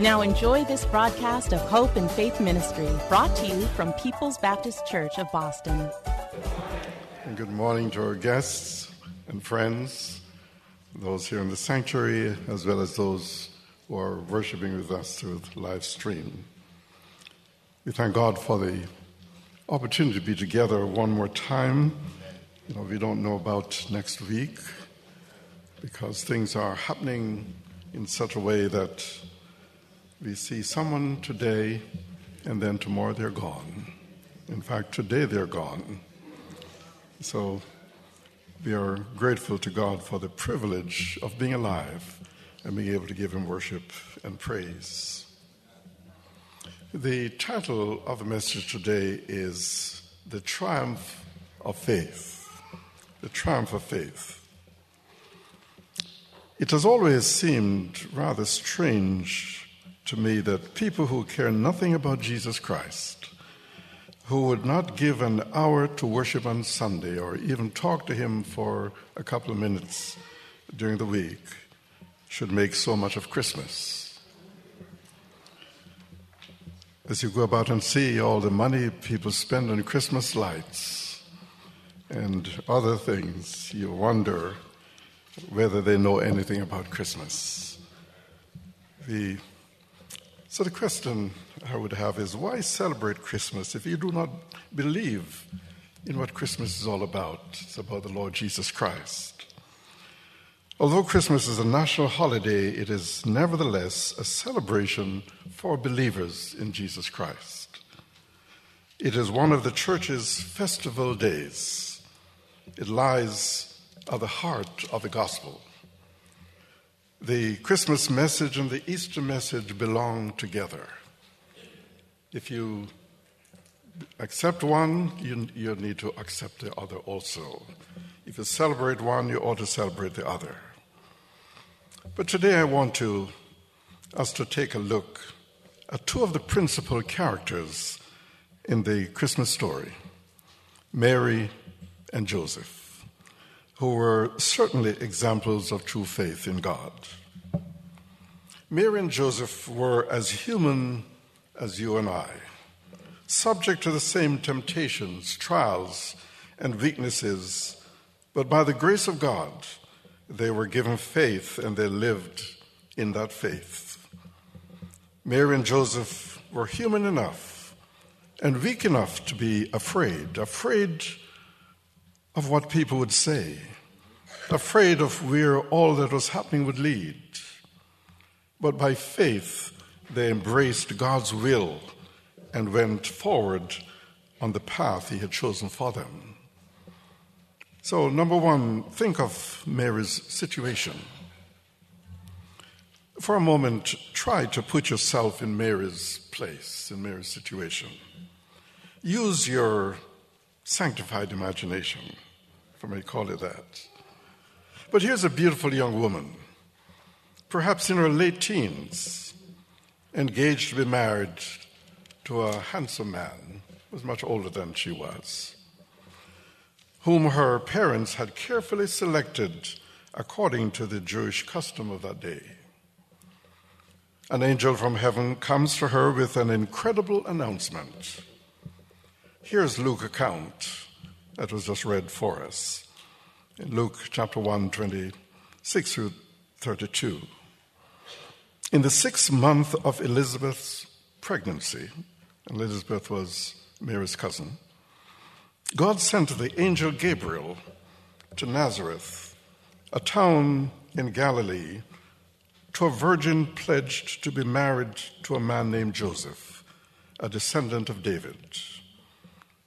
Now enjoy this broadcast of Hope and Faith Ministry, brought to you from People's Baptist Church of Boston. Good morning to our guests and friends, those here in the sanctuary, as well as those who are worshiping with us through the live stream. We thank God for the opportunity to be together one more time. You know, we don't know about next week because things are happening in such a way that we see someone today and then tomorrow they're gone. In fact, today they're gone. So we are grateful to God for the privilege of being alive and being able to give Him worship and praise. The title of the message today is The Triumph of Faith. The Triumph of Faith. It has always seemed rather strange to me that people who care nothing about Jesus Christ, who would not give an hour to worship on Sunday or even talk to Him for a couple of minutes during the week, should make so much of Christmas. As you go about and see all the money people spend on Christmas lights and other things, you wonder whether they know anything about Christmas. The so, the question I would have is why celebrate Christmas if you do not believe in what Christmas is all about? It's about the Lord Jesus Christ. Although Christmas is a national holiday, it is nevertheless a celebration for believers in Jesus Christ. It is one of the church's festival days. It lies at the heart of the gospel. The Christmas message and the Easter message belong together. If you accept one, you, you need to accept the other also. If you celebrate one, you ought to celebrate the other. But today I want to, us to take a look at two of the principal characters in the Christmas story Mary and Joseph who were certainly examples of true faith in God. Mary and Joseph were as human as you and I, subject to the same temptations, trials, and weaknesses, but by the grace of God, they were given faith and they lived in that faith. Mary and Joseph were human enough and weak enough to be afraid, afraid of what people would say, afraid of where all that was happening would lead. But by faith, they embraced God's will and went forward on the path He had chosen for them. So, number one, think of Mary's situation. For a moment, try to put yourself in Mary's place, in Mary's situation. Use your sanctified imagination, if I may call it that. But here's a beautiful young woman, perhaps in her late teens, engaged to be married to a handsome man who was much older than she was, whom her parents had carefully selected according to the Jewish custom of that day. An angel from heaven comes to her with an incredible announcement. Here's Luke's account that was just read for us in Luke chapter 1, 26 through 32. In the sixth month of Elizabeth's pregnancy. Elizabeth was Mary's cousin. God sent the angel Gabriel to Nazareth, a town in Galilee, to a virgin pledged to be married to a man named Joseph, a descendant of David.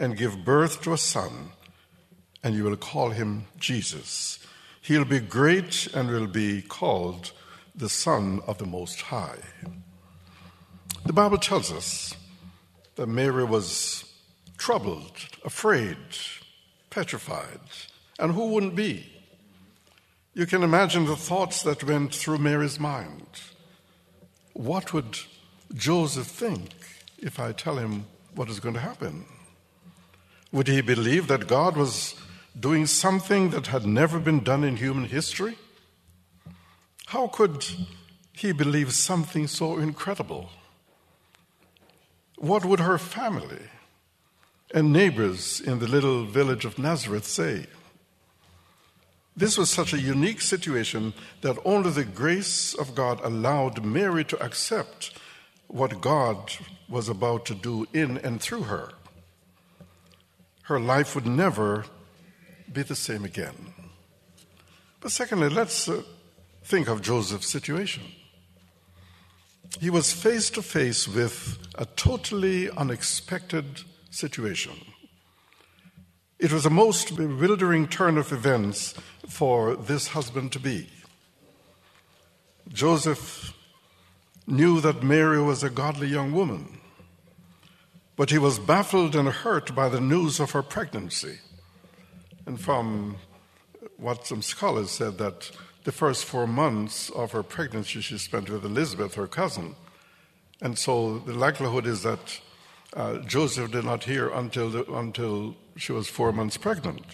and give birth to a son, and you will call him Jesus. He'll be great and will be called the Son of the Most High. The Bible tells us that Mary was troubled, afraid, petrified, and who wouldn't be? You can imagine the thoughts that went through Mary's mind. What would Joseph think if I tell him what is going to happen? Would he believe that God was doing something that had never been done in human history? How could he believe something so incredible? What would her family and neighbors in the little village of Nazareth say? This was such a unique situation that only the grace of God allowed Mary to accept what God was about to do in and through her. Her life would never be the same again. But secondly, let's uh, think of Joseph's situation. He was face to face with a totally unexpected situation. It was a most bewildering turn of events for this husband to be. Joseph knew that Mary was a godly young woman, but he was baffled and hurt by the news of her pregnancy. And from what some scholars said, that the first four months of her pregnancy she spent with Elizabeth, her cousin. And so the likelihood is that uh, Joseph did not hear until, the, until she was four months pregnant.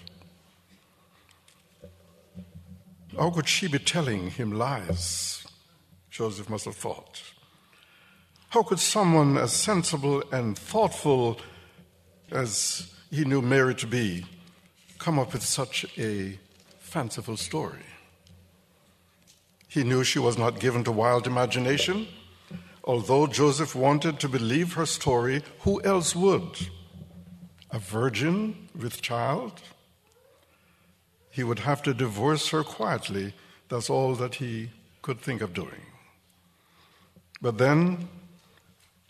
How could she be telling him lies? Joseph must have thought. How could someone as sensible and thoughtful as he knew Mary to be come up with such a fanciful story? He knew she was not given to wild imagination. Although Joseph wanted to believe her story, who else would? A virgin with child? He would have to divorce her quietly. That's all that he could think of doing. But then,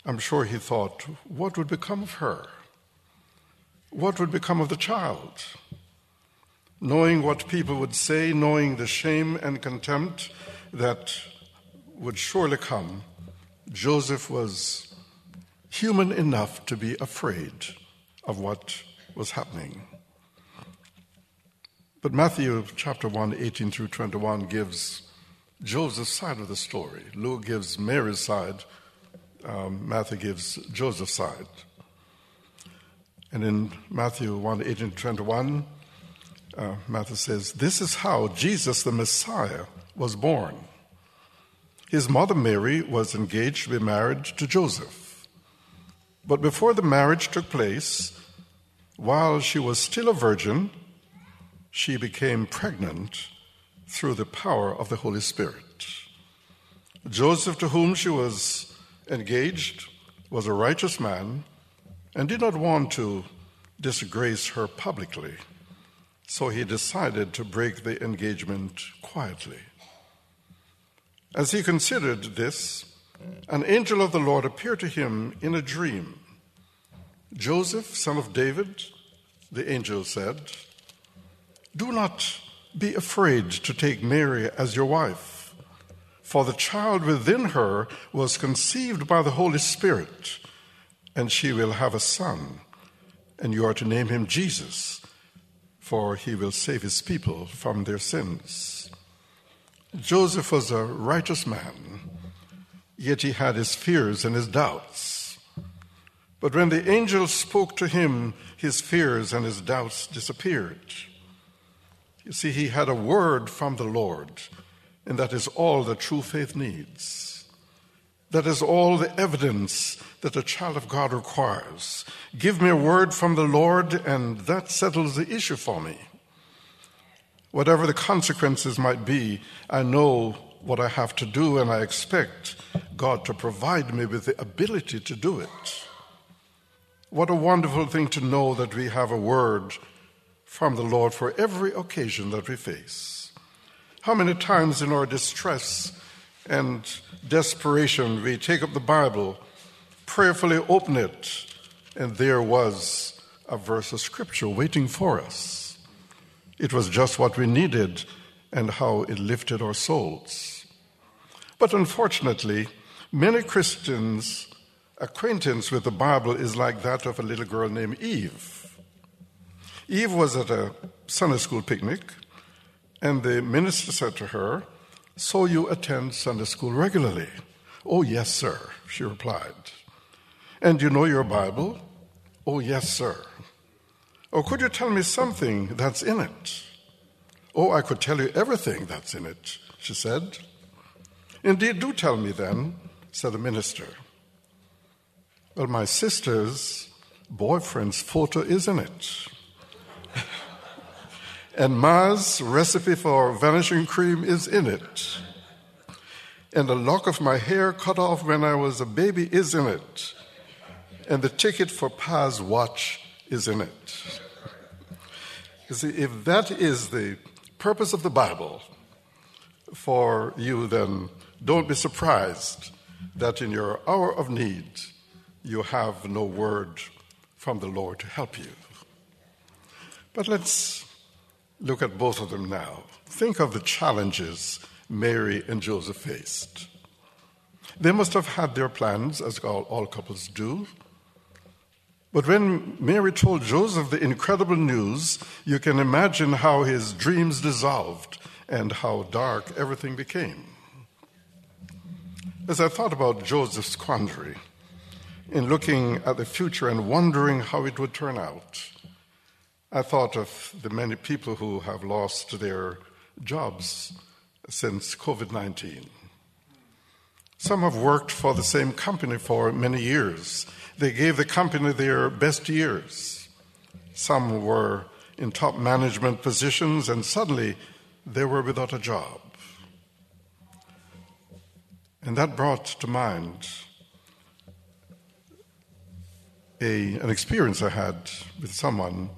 I'm sure he thought, what would become of her? What would become of the child? Knowing what people would say, knowing the shame and contempt that would surely come, Joseph was human enough to be afraid of what was happening. But Matthew chapter 1, 18 through 21 gives Joseph's side of the story. Luke gives Mary's side, um, Matthew gives Joseph's side. And in Matthew 1 18 21, uh, Matthew says, This is how Jesus the Messiah was born. His mother Mary was engaged to be married to Joseph. But before the marriage took place, while she was still a virgin, she became pregnant through the power of the Holy Spirit. Joseph, to whom she was engaged, was a righteous man and did not want to disgrace her publicly, so he decided to break the engagement quietly. As he considered this, an angel of the Lord appeared to him in a dream. Joseph, son of David, the angel said, Do not be afraid to take Mary as your wife, for the child within her was conceived by the Holy Spirit, and she will have a son, and you are to name him Jesus, for he will save his people from their sins. Joseph was a righteous man, yet he had his fears and his doubts. But when the angel spoke to him, his fears and his doubts disappeared. You see, he had a word from the Lord, and that is all that true faith needs. That is all the evidence that a child of God requires. Give me a word from the Lord, and that settles the issue for me. Whatever the consequences might be, I know what I have to do, and I expect God to provide me with the ability to do it. What a wonderful thing to know that we have a word from the Lord for every occasion that we face. How many times in our distress and desperation we take up the Bible, prayerfully open it, and there was a verse of scripture waiting for us. It was just what we needed and how it lifted our souls. But unfortunately, many Christians acquaintance with the Bible is like that of a little girl named Eve. Eve was at a Sunday school picnic, and the minister said to her, So you attend Sunday school regularly? Oh, yes, sir, she replied. And you know your Bible? Oh, yes, sir. Or could you tell me something that's in it? Oh, I could tell you everything that's in it, she said. Indeed, do tell me then, said the minister. Well, my sister's boyfriend's photo is in it. And Ma's recipe for vanishing cream is in it. And a lock of my hair cut off when I was a baby is in it. And the ticket for Pa's watch is in it. You see, if that is the purpose of the Bible for you, then don't be surprised that in your hour of need, you have no word from the Lord to help you. But let's look at both of them now. Think of the challenges Mary and Joseph faced. They must have had their plans, as all, all couples do. But when Mary told Joseph the incredible news, you can imagine how his dreams dissolved and how dark everything became. As I thought about Joseph's quandary, in looking at the future and wondering how it would turn out, I thought of the many people who have lost their jobs since COVID 19. Some have worked for the same company for many years. They gave the company their best years. Some were in top management positions, and suddenly they were without a job. And that brought to mind a, an experience I had with someone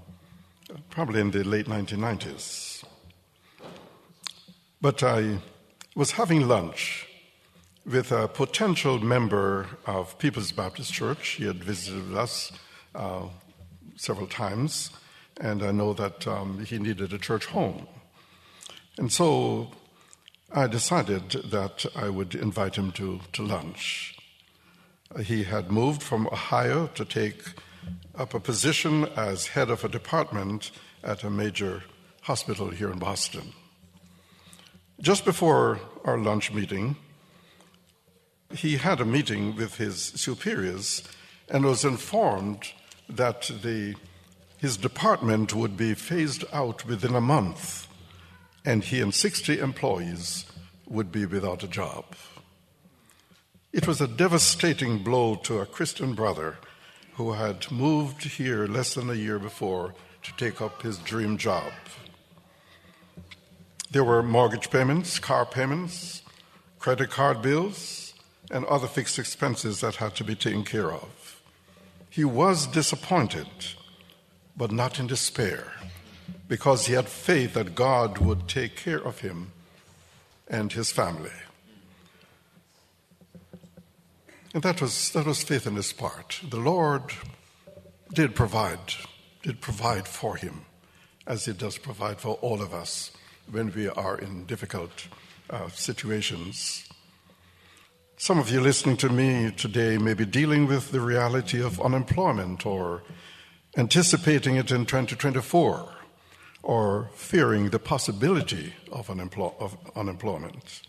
probably in the late 1990s. But I was having lunch with a potential member of People's Baptist Church. He had visited us uh, several times, and I know that um, he needed a church home. And so I decided that I would invite him to, to lunch. He had moved from Ohio to take up a position as head of a department at a major hospital here in Boston. Just before our lunch meeting, he had a meeting with his superiors and was informed that the, his department would be phased out within a month, and he and 60 employees would be without a job. It was a devastating blow to a Christian brother who had moved here less than a year before to take up his dream job. There were mortgage payments, car payments, credit card bills, and other fixed expenses that had to be taken care of. He was disappointed, but not in despair, because he had faith that God would take care of him and his family. And that was, that was faith in his part. The Lord did provide, did provide for him, as he does provide for all of us when we are in difficult uh, situations. Some of you listening to me today may be dealing with the reality of unemployment or anticipating it in 2024 or fearing the possibility of, unemploy- of unemployment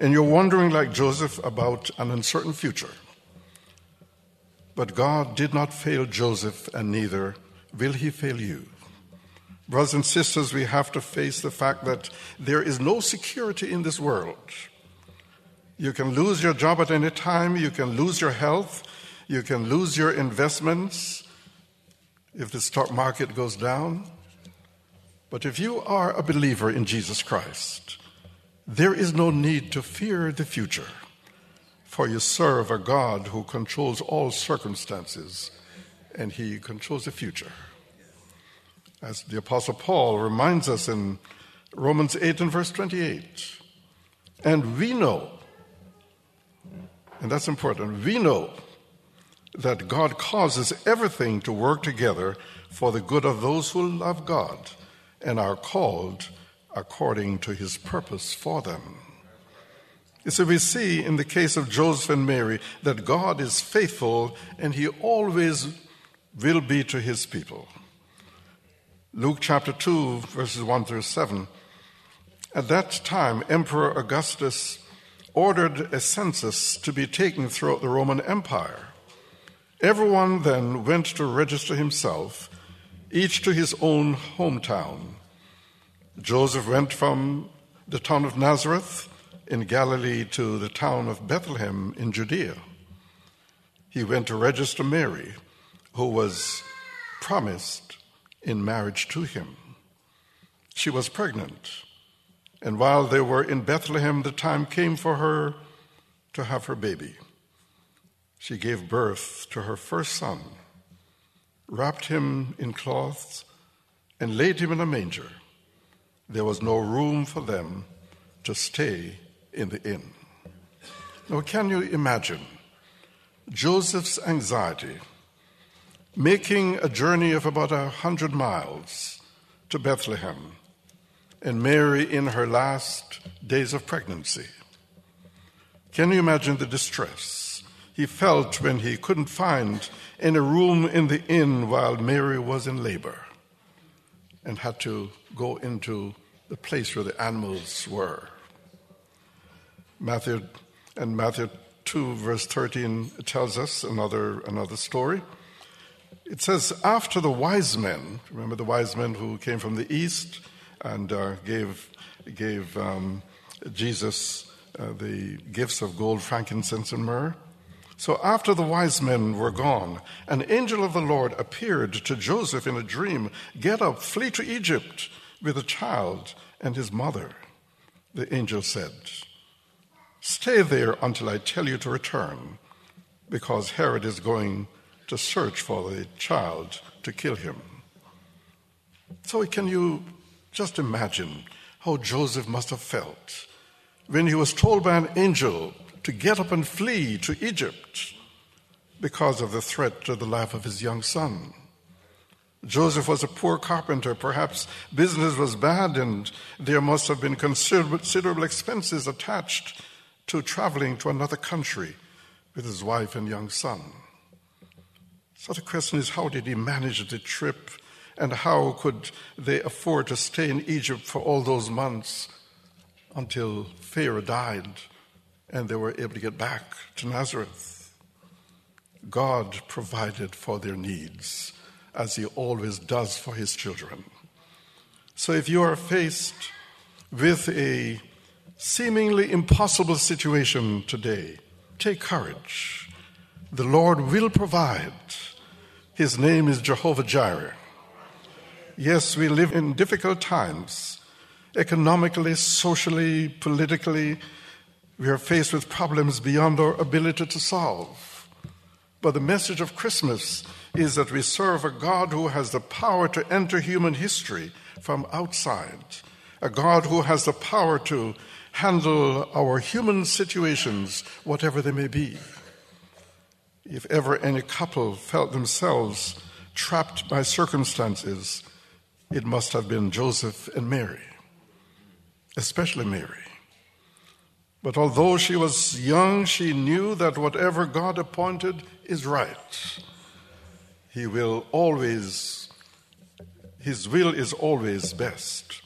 and you're wondering, like Joseph, about an uncertain future. But God did not fail Joseph, and neither will he fail you. Brothers and sisters, we have to face the fact that there is no security in this world. You can lose your job at any time, you can lose your health, you can lose your investments if the stock market goes down. But if you are a believer in Jesus Christ, there is no need to fear the future, for you serve a God who controls all circumstances and he controls the future. As the Apostle Paul reminds us in Romans 8 and verse 28. And we know, and that's important, we know that God causes everything to work together for the good of those who love God and are called according to his purpose for them. So we see in the case of Joseph and Mary that God is faithful and he always will be to his people. Luke chapter 2, verses 1 through 7. At that time, Emperor Augustus ordered a census to be taken throughout the Roman Empire. Everyone then went to register himself, each to his own hometown. Joseph went from the town of Nazareth in Galilee to the town of Bethlehem in Judea. He went to register Mary, who was promised in marriage to him. She was pregnant, and while they were in Bethlehem, the time came for her to have her baby. She gave birth to her first son, wrapped him in cloths, and laid him in a manger. There was no room for them to stay in the inn. Now, can you imagine Joseph's anxiety? making a journey of about a hundred miles to Bethlehem, and Mary in her last days of pregnancy. Can you imagine the distress he felt when he couldn't find any room in the inn while Mary was in labor and had to go into the place where the animals were? Matthew and Matthew 2 verse 13 tells us another another story it says, after the wise men, remember the wise men who came from the east and uh, gave, gave um, Jesus uh, the gifts of gold, frankincense, and myrrh? So after the wise men were gone, an angel of the Lord appeared to Joseph in a dream Get up, flee to Egypt with the child and his mother. The angel said, Stay there until I tell you to return, because Herod is going to search for the child to kill him. So, can you just imagine how Joseph must have felt when he was told by an angel to get up and flee to Egypt because of the threat to the life of his young son? Joseph was a poor carpenter. Perhaps business was bad, and there must have been considerable expenses attached to traveling to another country with his wife and young son. So the question is how did he manage the trip and how could they afford to stay in Egypt for all those months until Pharaoh died and they were able to get back to Nazareth? God provided for their needs as he always does for his children. So if you are faced with a seemingly impossible situation today, take courage. The Lord will provide. His name is Jehovah Jireh. Yes, we live in difficult times, economically, socially, politically. We are faced with problems beyond our ability to solve. But the message of Christmas is that we serve a God who has the power to enter human history from outside, a God who has the power to handle our human situations, whatever they may be if ever any couple felt themselves trapped by circumstances, it must have been Joseph and Mary, especially Mary. But although she was young, she knew that whatever God appointed is right. He will always, His will is always best.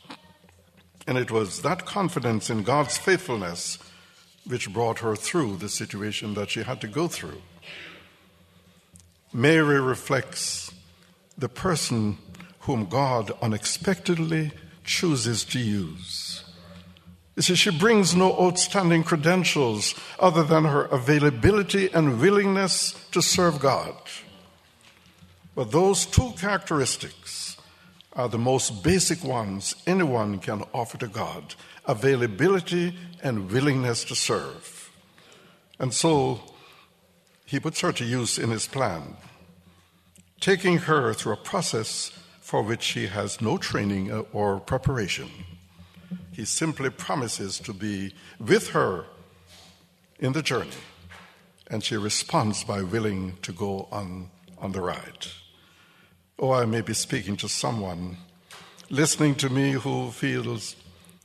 And it was that confidence in God's faithfulness which brought her through the situation that she had to go through. Mary reflects the person whom God unexpectedly chooses to use. You see, she brings no outstanding credentials other than her availability and willingness to serve God. But those two characteristics are the most basic ones anyone can offer to God availability and willingness to serve. And so he puts her to use in his plan, taking her through a process for which she has no training or preparation. He simply promises to be with her in the journey, and she responds by willing to go on, on the ride. Or I may be speaking to someone listening to me who feels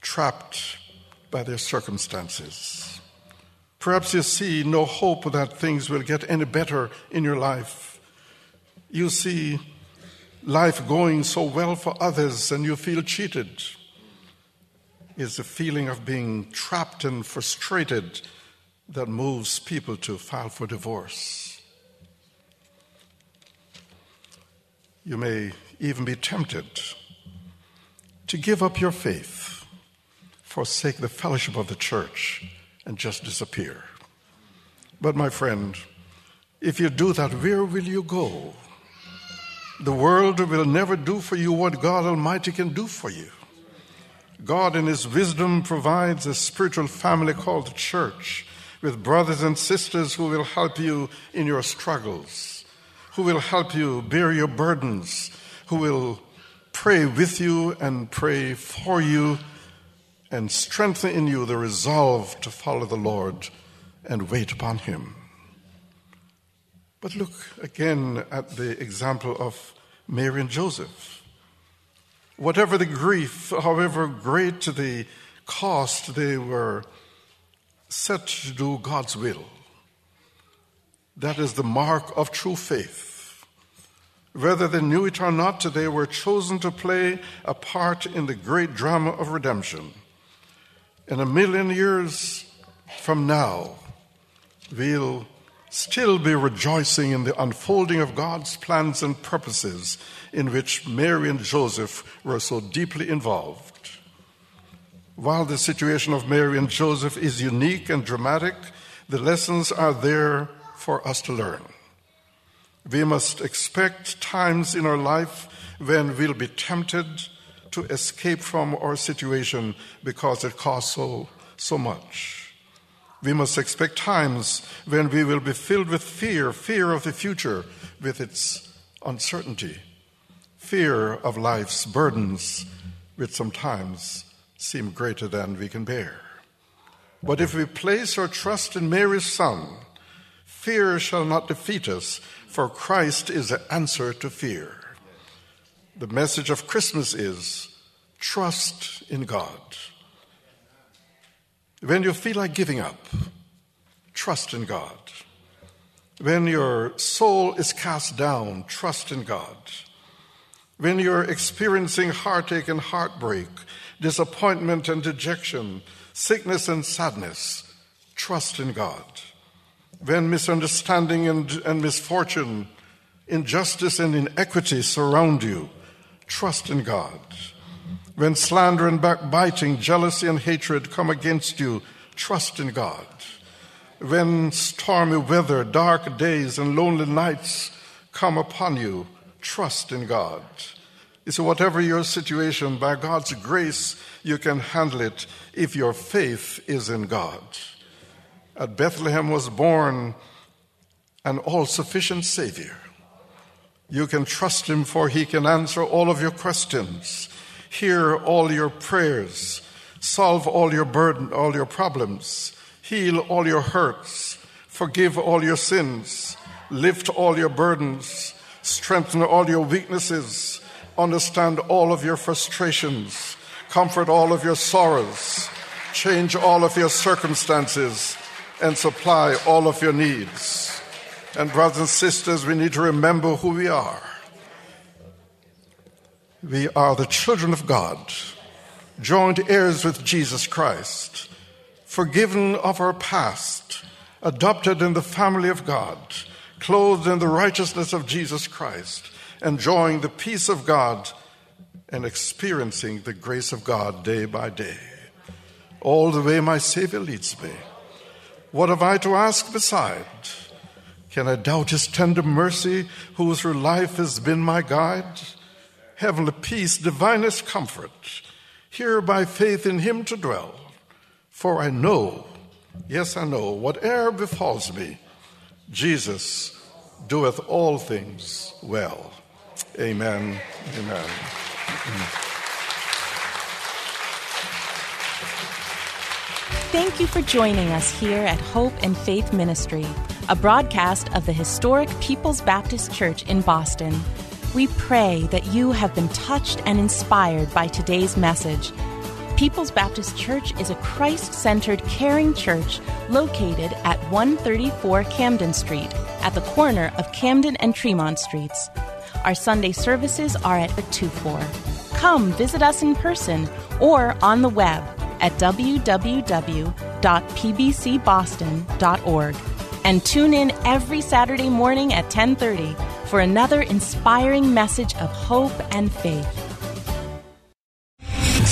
trapped by their circumstances. Perhaps you see no hope that things will get any better in your life. You see life going so well for others and you feel cheated. It's the feeling of being trapped and frustrated that moves people to file for divorce. You may even be tempted to give up your faith, forsake the fellowship of the church, and just disappear. But, my friend, if you do that, where will you go? The world will never do for you what God Almighty can do for you. God, in His wisdom, provides a spiritual family called the church with brothers and sisters who will help you in your struggles, who will help you bear your burdens, who will pray with you and pray for you and strengthen in you the resolve to follow the Lord and wait upon Him. But look again at the example of Mary and Joseph. Whatever the grief, however great the cost, they were set to do God's will. That is the mark of true faith. Whether they knew it or not, they were chosen to play a part in the great drama of redemption. In a million years from now, we'll still be rejoicing in the unfolding of God's plans and purposes in which Mary and Joseph were so deeply involved. While the situation of Mary and Joseph is unique and dramatic, the lessons are there for us to learn. We must expect times in our life when we'll be tempted to escape from our situation because it costs so, so much. We must expect times when we will be filled with fear fear of the future with its uncertainty, fear of life's burdens, which sometimes seem greater than we can bear. But if we place our trust in Mary's Son, fear shall not defeat us, for Christ is the answer to fear. The message of Christmas is trust in God. When you feel like giving up, trust in God. When your soul is cast down, trust in God. When you're experiencing heartache and heartbreak, disappointment and dejection, sickness and sadness, trust in God. When misunderstanding and, and misfortune, injustice and inequity surround you, trust in God. When slander and backbiting, jealousy and hatred come against you, trust in God. When stormy weather, dark days, and lonely nights come upon you, trust in God. You see, whatever your situation, by God's grace, you can handle it if your faith is in God. At Bethlehem was born an all sufficient Savior. You can trust Him, for He can answer all of your questions hear all your prayers, solve all your burden, all your problems, heal all your hurts, forgive all your sins, lift all your burdens, strengthen all your weaknesses, understand all of your frustrations, comfort all of your sorrows, change all of your circumstances, and supply all of your needs. And, brothers and sisters, we need to remember who we are. We are the children of God, joint heirs with Jesus Christ, forgiven of our past, adopted in the family of God, clothed in the righteousness of Jesus Christ, enjoying the peace of God and experiencing the grace of God day by day. All the way my Savior leads me. What have I to ask beside? Can I doubt his tender mercy, who through life has been my guide? Heavenly peace, divinest comfort, here by faith in him to dwell. For I know, yes, I know, whate'er befalls me, Jesus doeth all things well. Amen. Amen. Thank you for joining us here at Hope and Faith Ministry, a broadcast of the historic People's Baptist Church in Boston. We pray that you have been touched and inspired by today's message. People's Baptist Church is a Christ centered, caring church located at 134 Camden Street, at the corner of Camden and Tremont Streets. Our Sunday services are at 2 4. Come visit us in person or on the web at www.pbcboston.org and tune in every Saturday morning at 10:30 for another inspiring message of hope and faith.